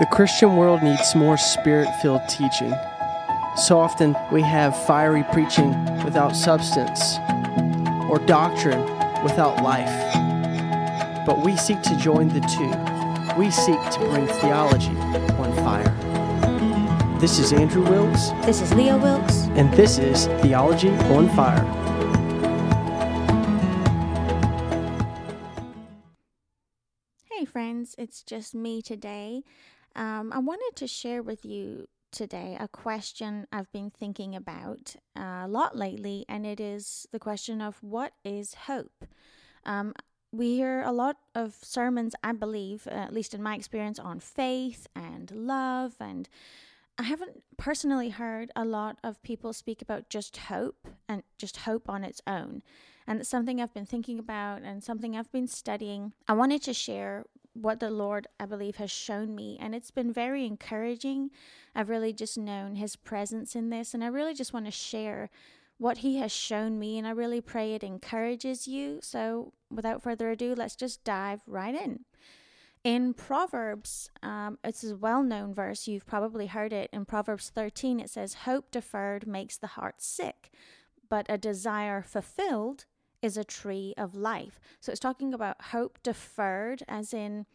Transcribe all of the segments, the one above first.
The Christian world needs more spirit filled teaching. So often we have fiery preaching without substance or doctrine without life. But we seek to join the two. We seek to bring theology on fire. This is Andrew Wilkes, This is Leo Wilkes. and this is Theology on Fire. Hey, friends, it's just me today. Um, I wanted to share with you today a question I've been thinking about uh, a lot lately, and it is the question of what is hope? Um, we hear a lot of sermons, I believe, at least in my experience, on faith and love. And I haven't personally heard a lot of people speak about just hope and just hope on its own. And it's something I've been thinking about and something I've been studying. I wanted to share what the Lord, I believe, has shown me. And it's been very encouraging. I've really just known His presence in this. And I really just want to share what He has shown me. And I really pray it encourages you. So without further ado, let's just dive right in. In Proverbs, um, it's a well known verse. You've probably heard it. In Proverbs 13, it says, Hope deferred makes the heart sick, but a desire fulfilled is a tree of life. So it's talking about hope deferred, as in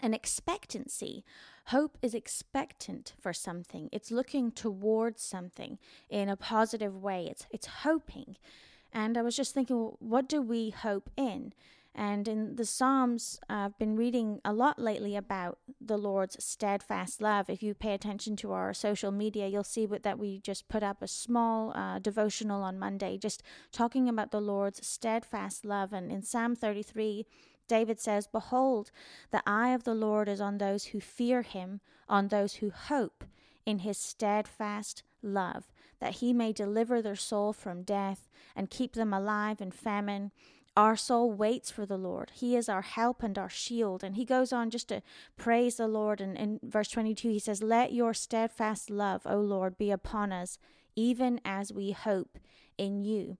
an expectancy. Hope is expectant for something. It's looking towards something in a positive way. It's it's hoping. And I was just thinking, well, what do we hope in? And in the Psalms, I've been reading a lot lately about the Lord's steadfast love. If you pay attention to our social media, you'll see that we just put up a small uh, devotional on Monday, just talking about the Lord's steadfast love. And in Psalm 33, David says, Behold, the eye of the Lord is on those who fear him, on those who hope in his steadfast love, that he may deliver their soul from death and keep them alive in famine. Our soul waits for the Lord. He is our help and our shield. And he goes on just to praise the Lord. And in verse 22, he says, Let your steadfast love, O Lord, be upon us, even as we hope in you.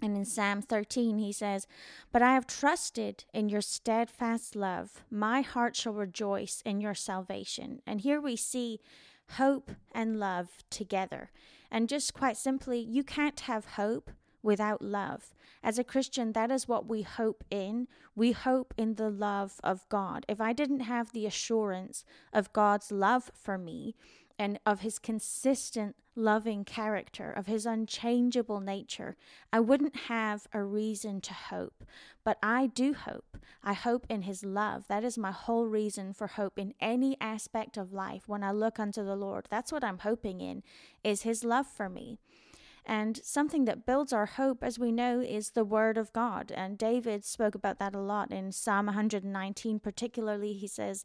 And in Psalm 13, he says, But I have trusted in your steadfast love. My heart shall rejoice in your salvation. And here we see hope and love together. And just quite simply, you can't have hope without love. As a Christian, that is what we hope in. We hope in the love of God. If I didn't have the assurance of God's love for me, and of his consistent loving character, of his unchangeable nature, I wouldn't have a reason to hope. But I do hope. I hope in his love. That is my whole reason for hope in any aspect of life when I look unto the Lord. That's what I'm hoping in, is his love for me. And something that builds our hope, as we know, is the Word of God. And David spoke about that a lot in Psalm 119, particularly. He says,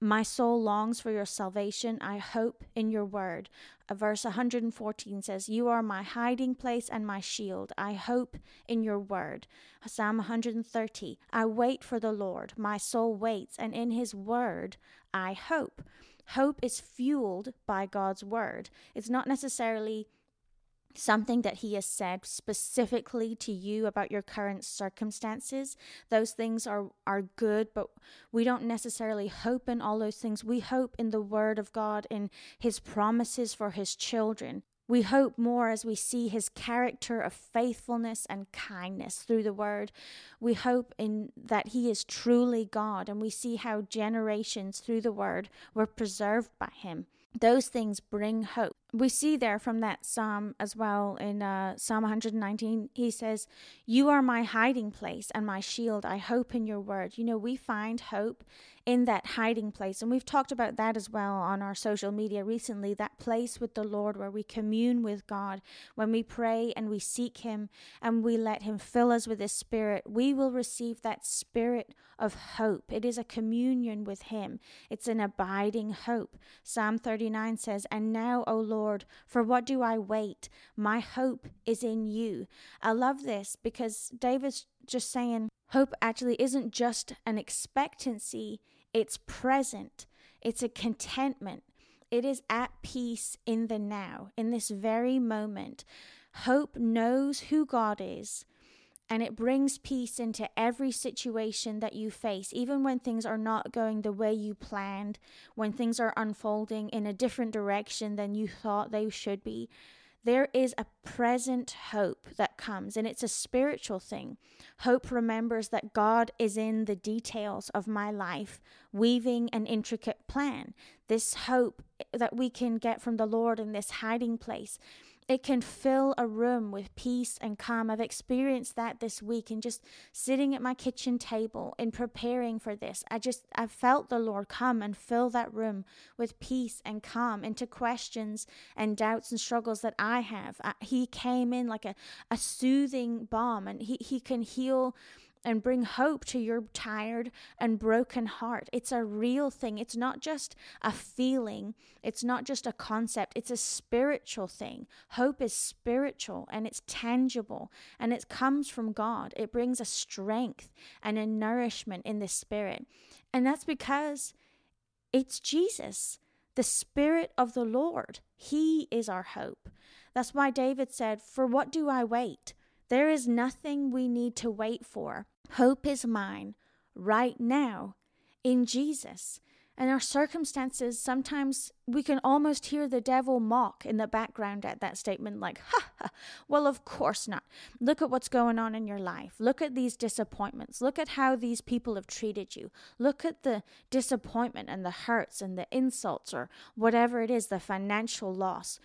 My soul longs for your salvation. I hope in your word. Verse 114 says, You are my hiding place and my shield. I hope in your word. Psalm 130, I wait for the Lord. My soul waits, and in his word I hope. Hope is fueled by God's word. It's not necessarily something that he has said specifically to you about your current circumstances those things are are good but we don't necessarily hope in all those things we hope in the word of god in his promises for his children we hope more as we see his character of faithfulness and kindness through the word. We hope in that he is truly God and we see how generations through the word were preserved by him. Those things bring hope. We see there from that psalm as well in uh, Psalm 119, he says, You are my hiding place and my shield. I hope in your word. You know, we find hope in that hiding place. And we've talked about that as well on our social media recently that place with the Lord where we commune with God, when we pray and we seek Him and we let Him fill us with His Spirit, we will receive that spirit of hope. It is a communion with Him, it's an abiding hope. Psalm 39 says, And now, O Lord, for what do I wait? My hope is in you. I love this because David's just saying, Hope actually isn't just an expectancy, it's present, it's a contentment, it is at peace in the now, in this very moment. Hope knows who God is. and it brings peace into every situation that you face, even when things are not going the way you planned, when things are unfolding in a different direction than you thought they should be. There is a present hope that comes, and it's a spiritual thing. Hope remembers that God is in the details of my life, weaving an intricate plan. This hope that we can get from the Lord in this hiding place it can fill a room with peace and calm. I've experienced that this week and just sitting at my kitchen table and preparing for this. I just, I felt the Lord come and fill that room with peace and calm into questions and doubts and struggles that I have. I, he came in like a, a soothing balm and he, he can heal and bring hope to your tired and broken heart. It's a real thing. It's not just a feeling, it's not just a concept, it's a spiritual thing. Hope is spiritual and it's tangible and it comes from God. It brings a strength and a nourishment in the spirit. And that's because it's Jesus, the Spirit of the Lord. He is our hope. That's why David said, For what do I wait? There is nothing we need to wait for. Hope is mine right now in Jesus. And our circumstances, sometimes we can almost hear the devil mock in the background at that statement, like, ha ha, well, of course not. Look at what's going on in your life. Look at these disappointments. Look at how these people have treated you. Look at the disappointment and the hurts and the insults or whatever it is, the financial loss.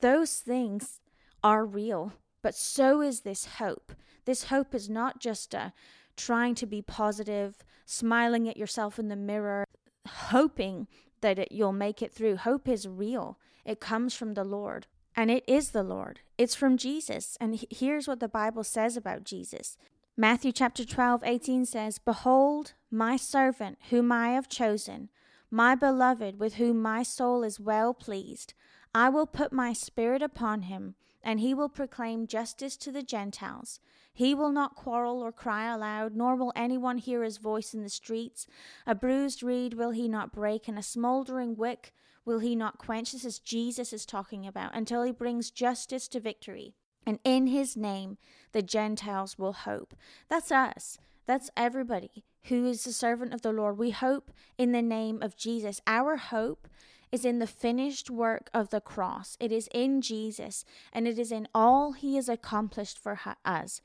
Those things are real. But so is this hope. This hope is not just a trying to be positive, smiling at yourself in the mirror, hoping that it, you'll make it through. Hope is real. It comes from the Lord. And it is the Lord. It's from Jesus. And here's what the Bible says about Jesus. Matthew chapter 12, 18 says, Behold, my servant, whom I have chosen, my beloved, with whom my soul is well pleased. I will put my spirit upon him and he will proclaim justice to the Gentiles. He will not quarrel or cry aloud, nor will anyone hear his voice in the streets. A bruised reed will he not break, and a smoldering wick will he not quench. This is Jesus is talking about, until he brings justice to victory. And in his name, the Gentiles will hope. That's us. That's everybody who is the servant of the Lord. We hope in the name of Jesus. Our hope is in the finished work of the cross. It is in Jesus, and it is in all he has accomplished for us.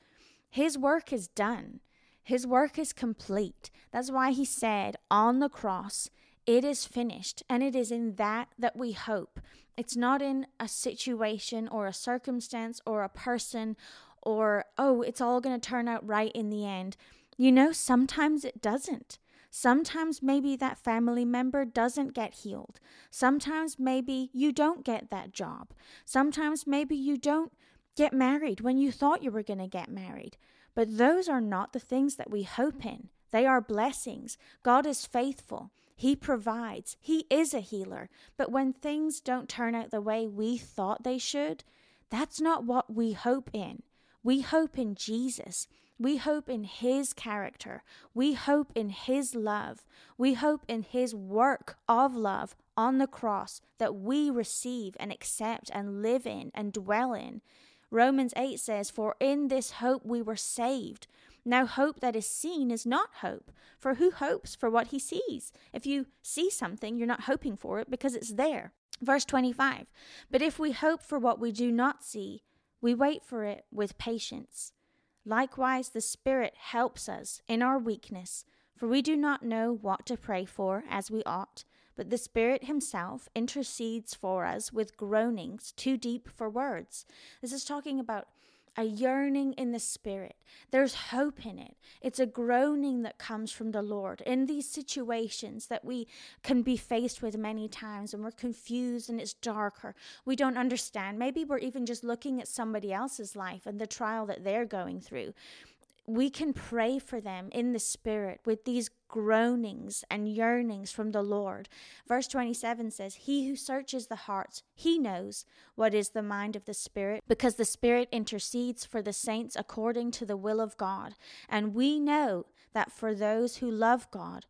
His work is done. His work is complete. That's why he said on the cross, it is finished. And it is in that that we hope. It's not in a situation or a circumstance or a person or, oh, it's all going to turn out right in the end. You know, sometimes it doesn't. Sometimes maybe that family member doesn't get healed. Sometimes maybe you don't get that job. Sometimes maybe you don't get married when you thought you were going to get married. But those are not the things that we hope in. They are blessings. God is faithful. He provides. He is a healer. But when things don't turn out the way we thought they should, that's not what we hope in. We hope in Jesus. We hope in His character. We hope in His love. We hope in His work of love on the cross that we receive and accept and live in and dwell in. Romans 8 says, For in this hope we were saved. Now, hope that is seen is not hope, for who hopes for what he sees? If you see something, you're not hoping for it because it's there. Verse 25 But if we hope for what we do not see, we wait for it with patience. Likewise, the Spirit helps us in our weakness, for we do not know what to pray for as we ought, but the Spirit Himself intercedes for us with groanings too deep for words. This is talking about a yearning in the spirit. There's hope in it. It's a groaning that comes from the Lord in these situations that we can be faced with many times and we're confused and it's darker. We don't understand. Maybe we're even just looking at somebody else's life and the trial that they're going through we can pray for them in the Spirit with these groanings and yearnings from the Lord. Verse 27 says, He who searches the hearts, he knows what is the mind of the Spirit, because the Spirit intercedes for the saints according to the will of God. And we know that for those who love God,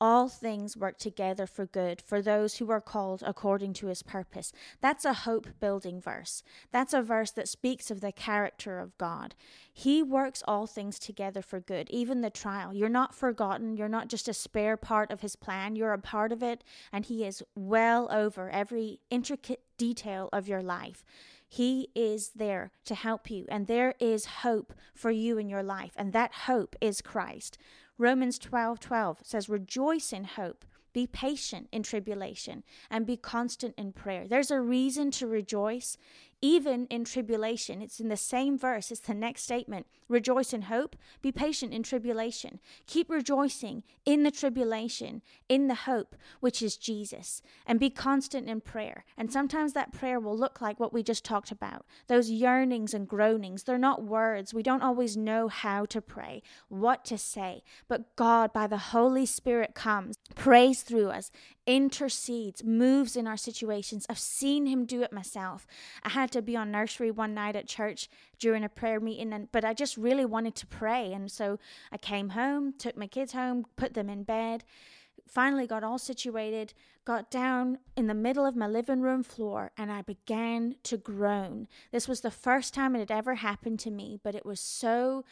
all things work together for good for those who are called according to his purpose. That's a hope building verse. That's a verse that speaks of the character of God. He works all things together for good, even the trial. You're not forgotten. You're not just a spare part of his plan. You're a part of it, and he is well over every intricate detail of your life. He is there to help you, and there is hope for you in your life, and that hope is Christ. Romans 12 12 says, Rejoice in hope. Be patient in tribulation and be constant in prayer. There's a reason to rejoice even in tribulation. It's in the same verse, it's the next statement. Rejoice in hope, be patient in tribulation. Keep rejoicing in the tribulation, in the hope, which is Jesus, and be constant in prayer. And sometimes that prayer will look like what we just talked about those yearnings and groanings. They're not words. We don't always know how to pray, what to say, but God, by the Holy Spirit, comes, prays through us, intercedes, moves in our situations. I've seen him do it myself. I had to be on nursery one night at church during a prayer meeting and but I just really wanted to pray and so I came home, took my kids home, put them in bed, finally got all situated, got down in the middle of my living room floor and I began to groan. This was the first time it had ever happened to me, but it was so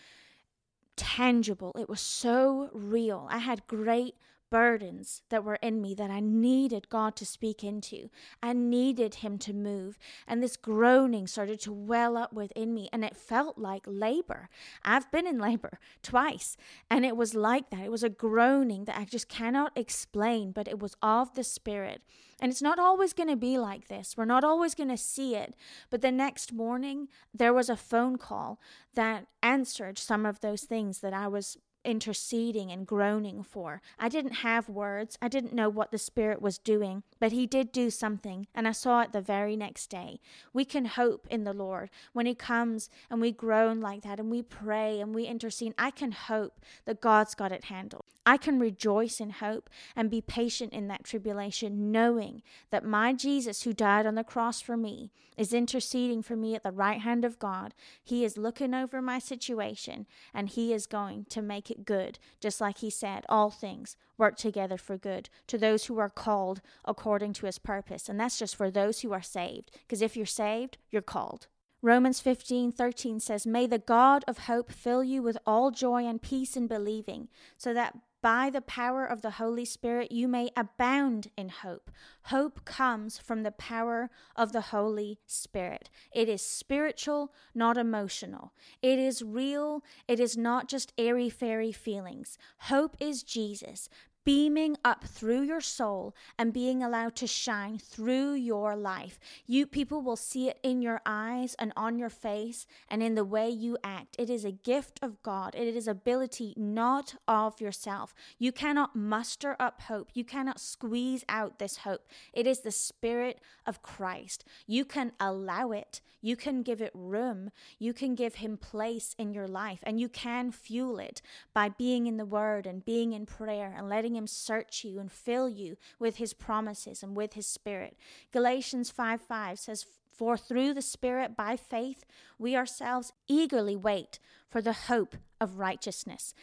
tangible. It was so real. I had great burdens that were in me that I needed God to speak into. I needed Him to move. And this groaning started to well up within me, and it felt like labor. I've been in labor twice, and it was like that. It was a groaning that I just cannot explain, but it was of the Spirit. And it's not always going to be like this. We're not always going to see it. But the next morning, there was a phone call that answered some of those things that I was interceding and groaning for. I didn't have words. I didn't know what the Spirit was doing, but He did do something, and I saw it the very next day. We can hope in the Lord. When He comes and we groan like that and we pray and we intercede, I can hope that God's got it handled. I can rejoice in hope and be patient in that tribulation, knowing that my Jesus, who died on the cross for me, is interceding for me at the right hand of God. He is looking over my situation and He is going to make it good, just like He said, all things work together for good to those who are called according to His purpose. And that's just for those who are saved, because if you're saved, you're called. Romans 15, 13 says, May the God of hope fill you with all joy and peace in believing, so that by the power of the Holy Spirit, you may abound in hope. Hope comes from the power of the Holy Spirit. It is spiritual, not emotional. It is real. It is not just airy fairy feelings. Hope is Jesus beaming up through your soul and being allowed to shine through your life. You people will see it in your eyes and on your face and in the way you act. It is a gift of God. It is ability not of yourself. You cannot muster up hope. You cannot squeeze out this hope. It is the spirit of Christ. You can allow it. You can give it room. You can give him place in your life and you can fuel it by being in the word and being in prayer and letting Him search you and fill you with His promises and with His Spirit. Galatians 5 5 says, For through the Spirit, by faith, we ourselves eagerly wait for the hope of righteousness.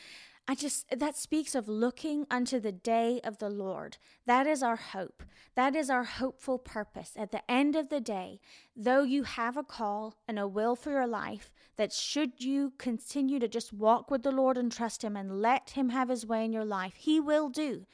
I just, that speaks of looking unto the day of the Lord. That is our hope. That is our hopeful purpose. At the end of the day, though you have a call and a will for your life, that should you continue to just walk with the Lord and trust Him and let Him have His way in your life, He will do.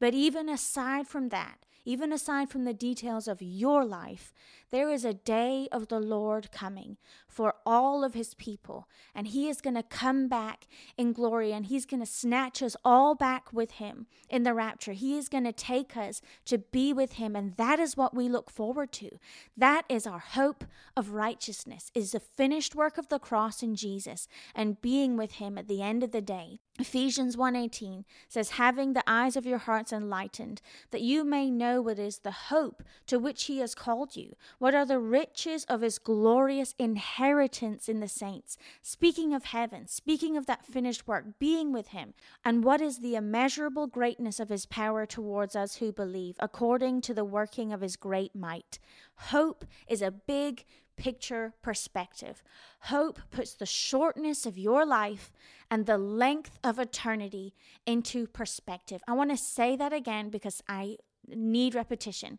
But even aside from that, even aside from the details of your life, there is a day of the Lord coming for all of his people, and he is going to come back in glory and he's going to snatch us all back with him in the rapture. He is going to take us to be with him, and that is what we look forward to. That is our hope of righteousness, is the finished work of the cross in Jesus and being with him at the end of the day. Ephesians 1:18 says having the eyes of your hearts enlightened that you may know what is the hope to which he has called you what are the riches of his glorious inheritance in the saints? Speaking of heaven, speaking of that finished work, being with him. And what is the immeasurable greatness of his power towards us who believe, according to the working of his great might? Hope is a big, picture perspective. Hope puts the shortness of your life and the length of eternity into perspective. I want to say that again because I need repetition.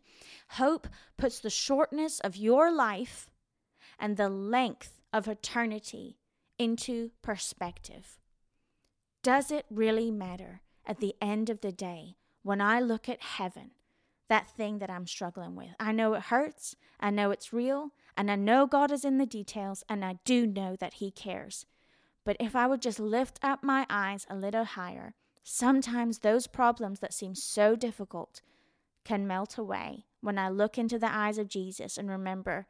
Hope puts the shortness of your life and the length of eternity into perspective. Does it really matter at the end of the day when I look at heaven, that thing that I'm struggling with? I know it hurts, I know it's real, and I know God is in the details, and I do know that He cares. But if I would just lift up my eyes a little higher, sometimes those problems that seem so difficult can melt away when I look into the eyes of Jesus and remember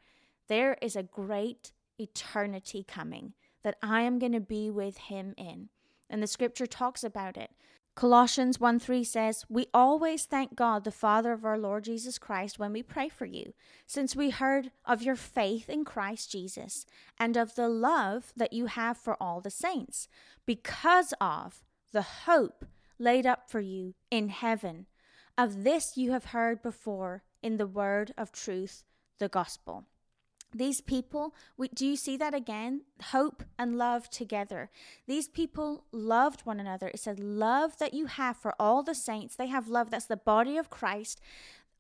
there is a great eternity coming that I am going to be with him in. And the scripture talks about it. Colossians 1 3 says, We always thank God, the Father of our Lord Jesus Christ, when we pray for you, since we heard of your faith in Christ Jesus and of the love that you have for all the saints, because of the hope laid up for you in heaven. Of this you have heard before in the word of truth, the gospel. These people, do you see that again? Hope and love together. These people loved one another. It said, Love that you have for all the saints. They have love. That's the body of Christ.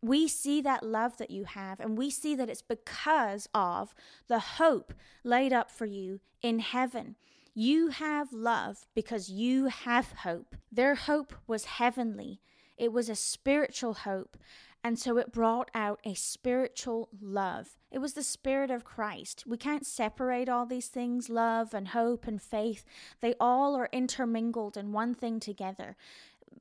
We see that love that you have, and we see that it's because of the hope laid up for you in heaven. You have love because you have hope. Their hope was heavenly, it was a spiritual hope. And so it brought out a spiritual love. It was the Spirit of Christ. We can't separate all these things love and hope and faith. They all are intermingled in one thing together.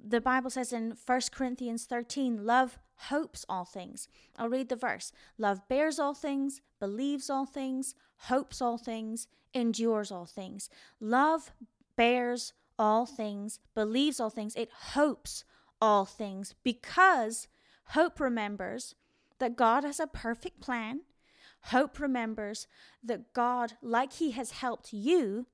The Bible says in 1 Corinthians 13, love hopes all things. I'll read the verse. Love bears all things, believes all things, hopes all things, endures all things. Love bears all things, believes all things, it hopes all things because hope remembers that God has a perfect plan. Hope remembers that God, like He has helped you,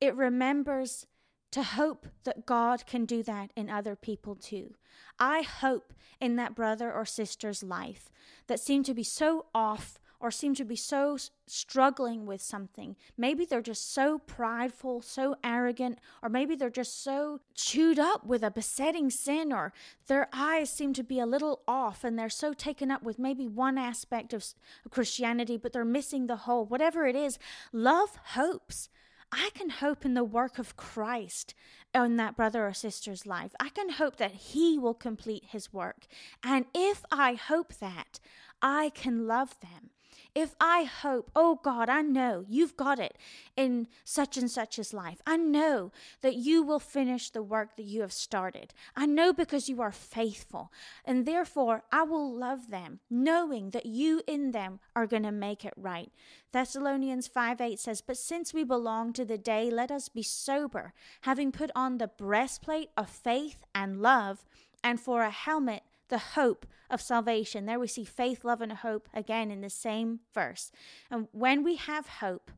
it remembers to hope that God can do that in other people too. I hope in that brother or sister's life that seemed to be so off or seem to be so struggling with something. Maybe they're just so prideful, so arrogant, or maybe they're just so chewed up with a besetting sin, or their eyes seem to be a little off and they're so taken up with maybe one aspect of Christianity, but they're missing the whole. Whatever it is, love hopes. I can hope in the work of Christ in that brother or sister's life. I can hope that he will complete his work. And if I hope that, I can love them. If I hope, oh God, I know you've got it in such and such's life. I know that you will finish the work that you have started. I know because you are faithful. And therefore, I will love them, knowing that you in them are going to make it right. Thessalonians 5 8 says, But since we belong to the day, let us be sober, having put on the breastplate of faith and love, and for a helmet, the hope of salvation. There we see faith, love, and hope again in the same verse. And when we have hope,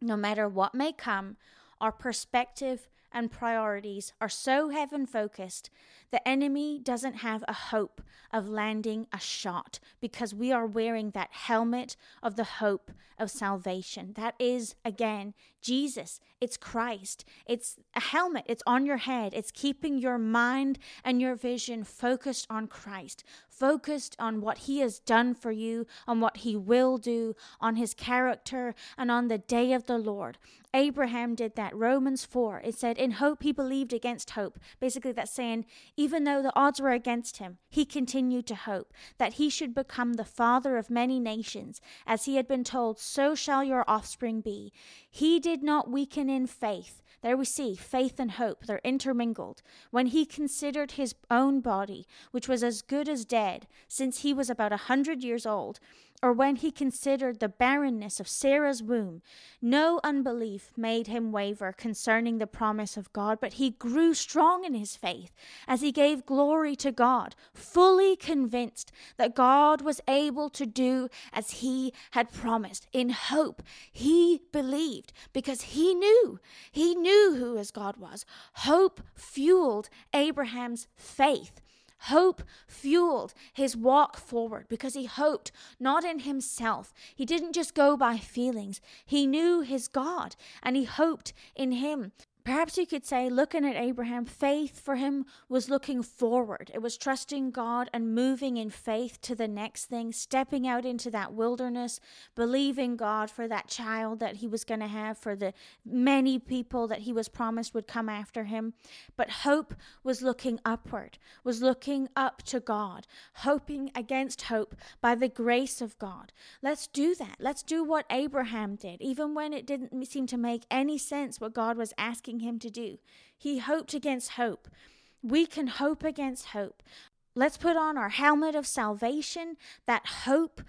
no matter what may come, our perspective and priorities are so heaven focused, the enemy doesn't have a hope of landing a shot because we are wearing that helmet of the hope of salvation. That is, again, Jesus. It's Christ. It's a helmet. It's on your head. It's keeping your mind and your vision focused on Christ, focused on what He has done for you, on what He will do, on His character, and on the day of the Lord. Abraham did that. Romans 4, it said, In hope he believed against hope. Basically, that's saying, even though the odds were against him, he continued to hope that he should become the father of many nations. As he had been told, so shall your offspring be. He did not weaken in faith. There we see faith and hope, they're intermingled. When he considered his own body, which was as good as dead, since he was about a hundred years old, or when he considered the barrenness of Sarah's womb, no unbelief made him waver concerning the promise of God, but he grew strong in his faith as he gave glory to God, fully convinced that God was able to do as he had promised. In hope, he believed because he knew, he knew who his God was. Hope fueled Abraham's faith. Hope fueled his walk forward because he hoped not in himself. He didn't just go by feelings. He knew his God and he hoped in him. Perhaps you could say, looking at Abraham, faith for him was looking forward. It was trusting God and moving in faith to the next thing, stepping out into that wilderness, believing God for that child that he was going to have, for the many people that he was promised would come after him. But hope was looking upward, was looking up to God, hoping against hope by the grace of God. Let's do that. Let's do what Abraham did, even when it didn't seem to make any sense what God was asking asking him to do. He hoped against hope. We can hope against hope. Let's put on our helmet of salvation, that hope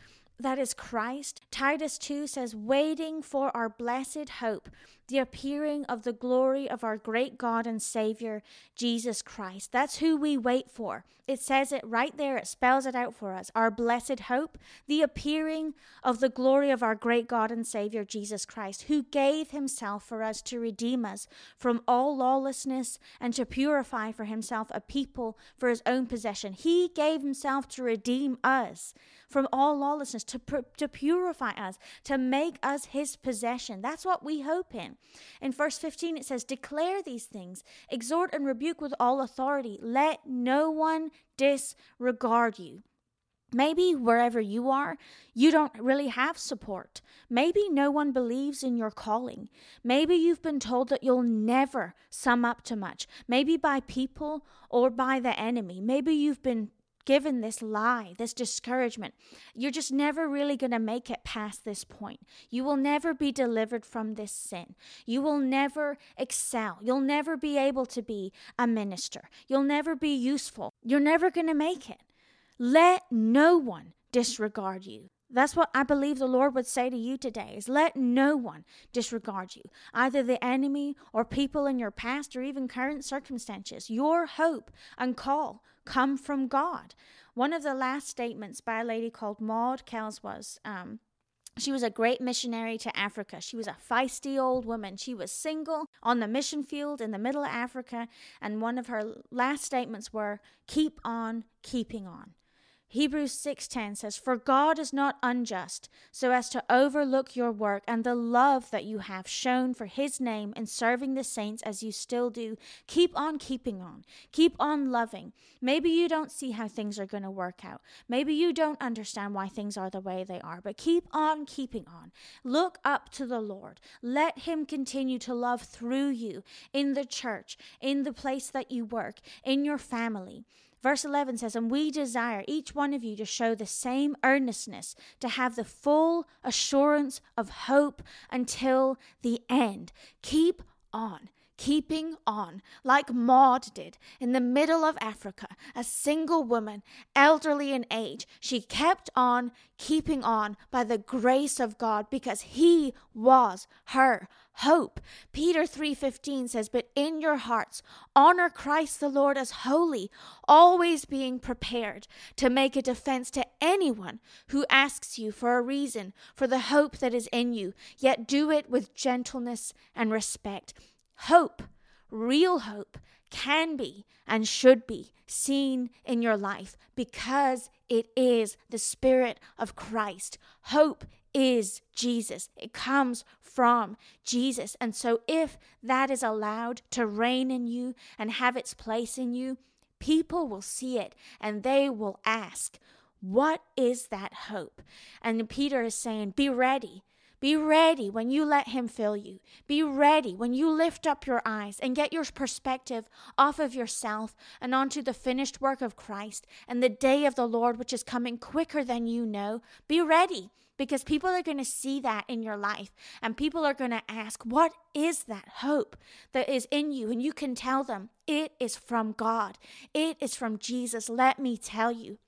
that is Christ. Titus 2 says, waiting for our blessed hope, the appearing of the glory of our great God and Savior, Jesus Christ. That's who we wait for. It says it right there, it spells it out for us. Our blessed hope, the appearing of the glory of our great God and Savior, Jesus Christ, who gave himself for us to redeem us from all lawlessness and to purify for himself a people for his own possession. He gave himself to redeem us from all lawlessness, to, to purify us, to make us his possession. That's what we hope in. In verse 15, it says, Declare these things, exhort and rebuke with all authority. Let no one disregard you. Maybe wherever you are, you don't really have support. Maybe no one believes in your calling. Maybe you've been told that you'll never sum up to much, maybe by people or by the enemy. Maybe you've been given this lie, this discouragement. You're just never really going to make it past this point. You will never be delivered from this sin. You will never excel. You'll never be able to be a minister. You'll never be useful. You're never going to make it. Let no one disregard you. That's what I believe the Lord would say to you today is let no one disregard you, either the enemy or people in your past or even current circumstances. Your hope and call come from God. One of the last statements by a lady called Maud Kells was um, she was a great missionary to Africa. She was a feisty old woman. She was single on the mission field in the middle of Africa, and one of her last statements were, Keep on keeping on. Hebrews 6:10 says, "For God is not unjust, so as to overlook your work and the love that you have shown for his name in serving the saints as you still do. Keep on keeping on. Keep on loving. Maybe you don't see how things are going to work out. Maybe you don't understand why things are the way they are, but keep on keeping on. Look up to the Lord. Let him continue to love through you in the church, in the place that you work, in your family." Verse 11 says, And we desire each one of you to show the same earnestness, to have the full assurance of hope until the end. Keep on keeping on, like Maud did in the middle of Africa, a single woman, elderly in age. She kept on keeping on by the grace of God because he was her hope. Peter 3:15 says, "But in your hearts honor Christ the Lord as holy, always being prepared to make a defense to anyone who asks you for a reason for the hope that is in you, yet do it with gentleness and respect." Hope, real hope, can be and should be seen in your life because it is the Spirit of Christ. Hope is Jesus. It comes from Jesus. And so, if that is allowed to reign in you and have its place in you, people will see it and they will ask, What is that hope? And Peter is saying, Be ready. Be ready when you let Him fill you. Be ready when you lift up your eyes and get your perspective off of yourself and onto the finished work of Christ and the day of the Lord, which is coming quicker than you know. Be ready because people are going to see that in your life and people are going to ask, What is that hope that is in you? And you can tell them, It is from God, it is from Jesus. Let me tell you.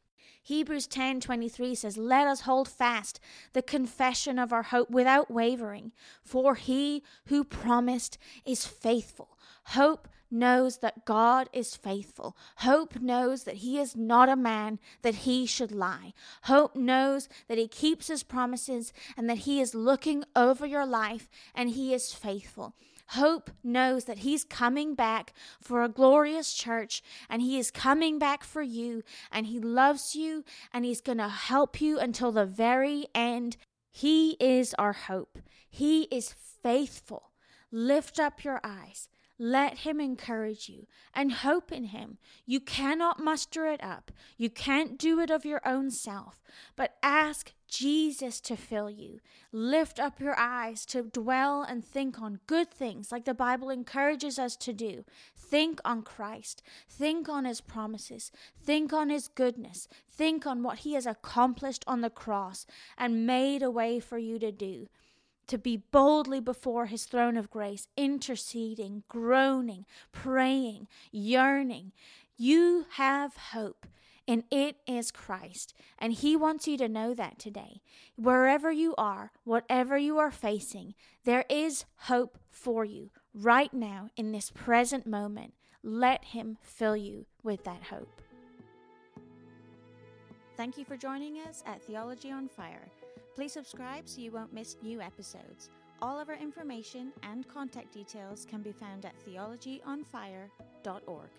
Hebrews 10:23 says, "Let us hold fast the confession of our hope without wavering, for he who promised is faithful." Hope knows that God is faithful. Hope knows that he is not a man that he should lie. Hope knows that he keeps his promises and that he is looking over your life and he is faithful. Hope knows that He's coming back for a glorious church and He is coming back for you and He loves you and He's going to help you until the very end. He is our hope. He is faithful. Lift up your eyes. Let him encourage you and hope in him. You cannot muster it up. You can't do it of your own self, but ask Jesus to fill you. Lift up your eyes to dwell and think on good things like the Bible encourages us to do. Think on Christ. Think on his promises. Think on his goodness. Think on what he has accomplished on the cross and made a way for you to do to be boldly before his throne of grace, interceding, groaning, praying, yearning. You have hope, and it is Christ. And he wants you to know that today. Wherever you are, whatever you are facing, there is hope for you right now in this present moment. Let him fill you with that hope. Thank you for joining us at Theology on Fire. Please subscribe so you won't miss new episodes. All of our information and contact details can be found at theologyonfire.org.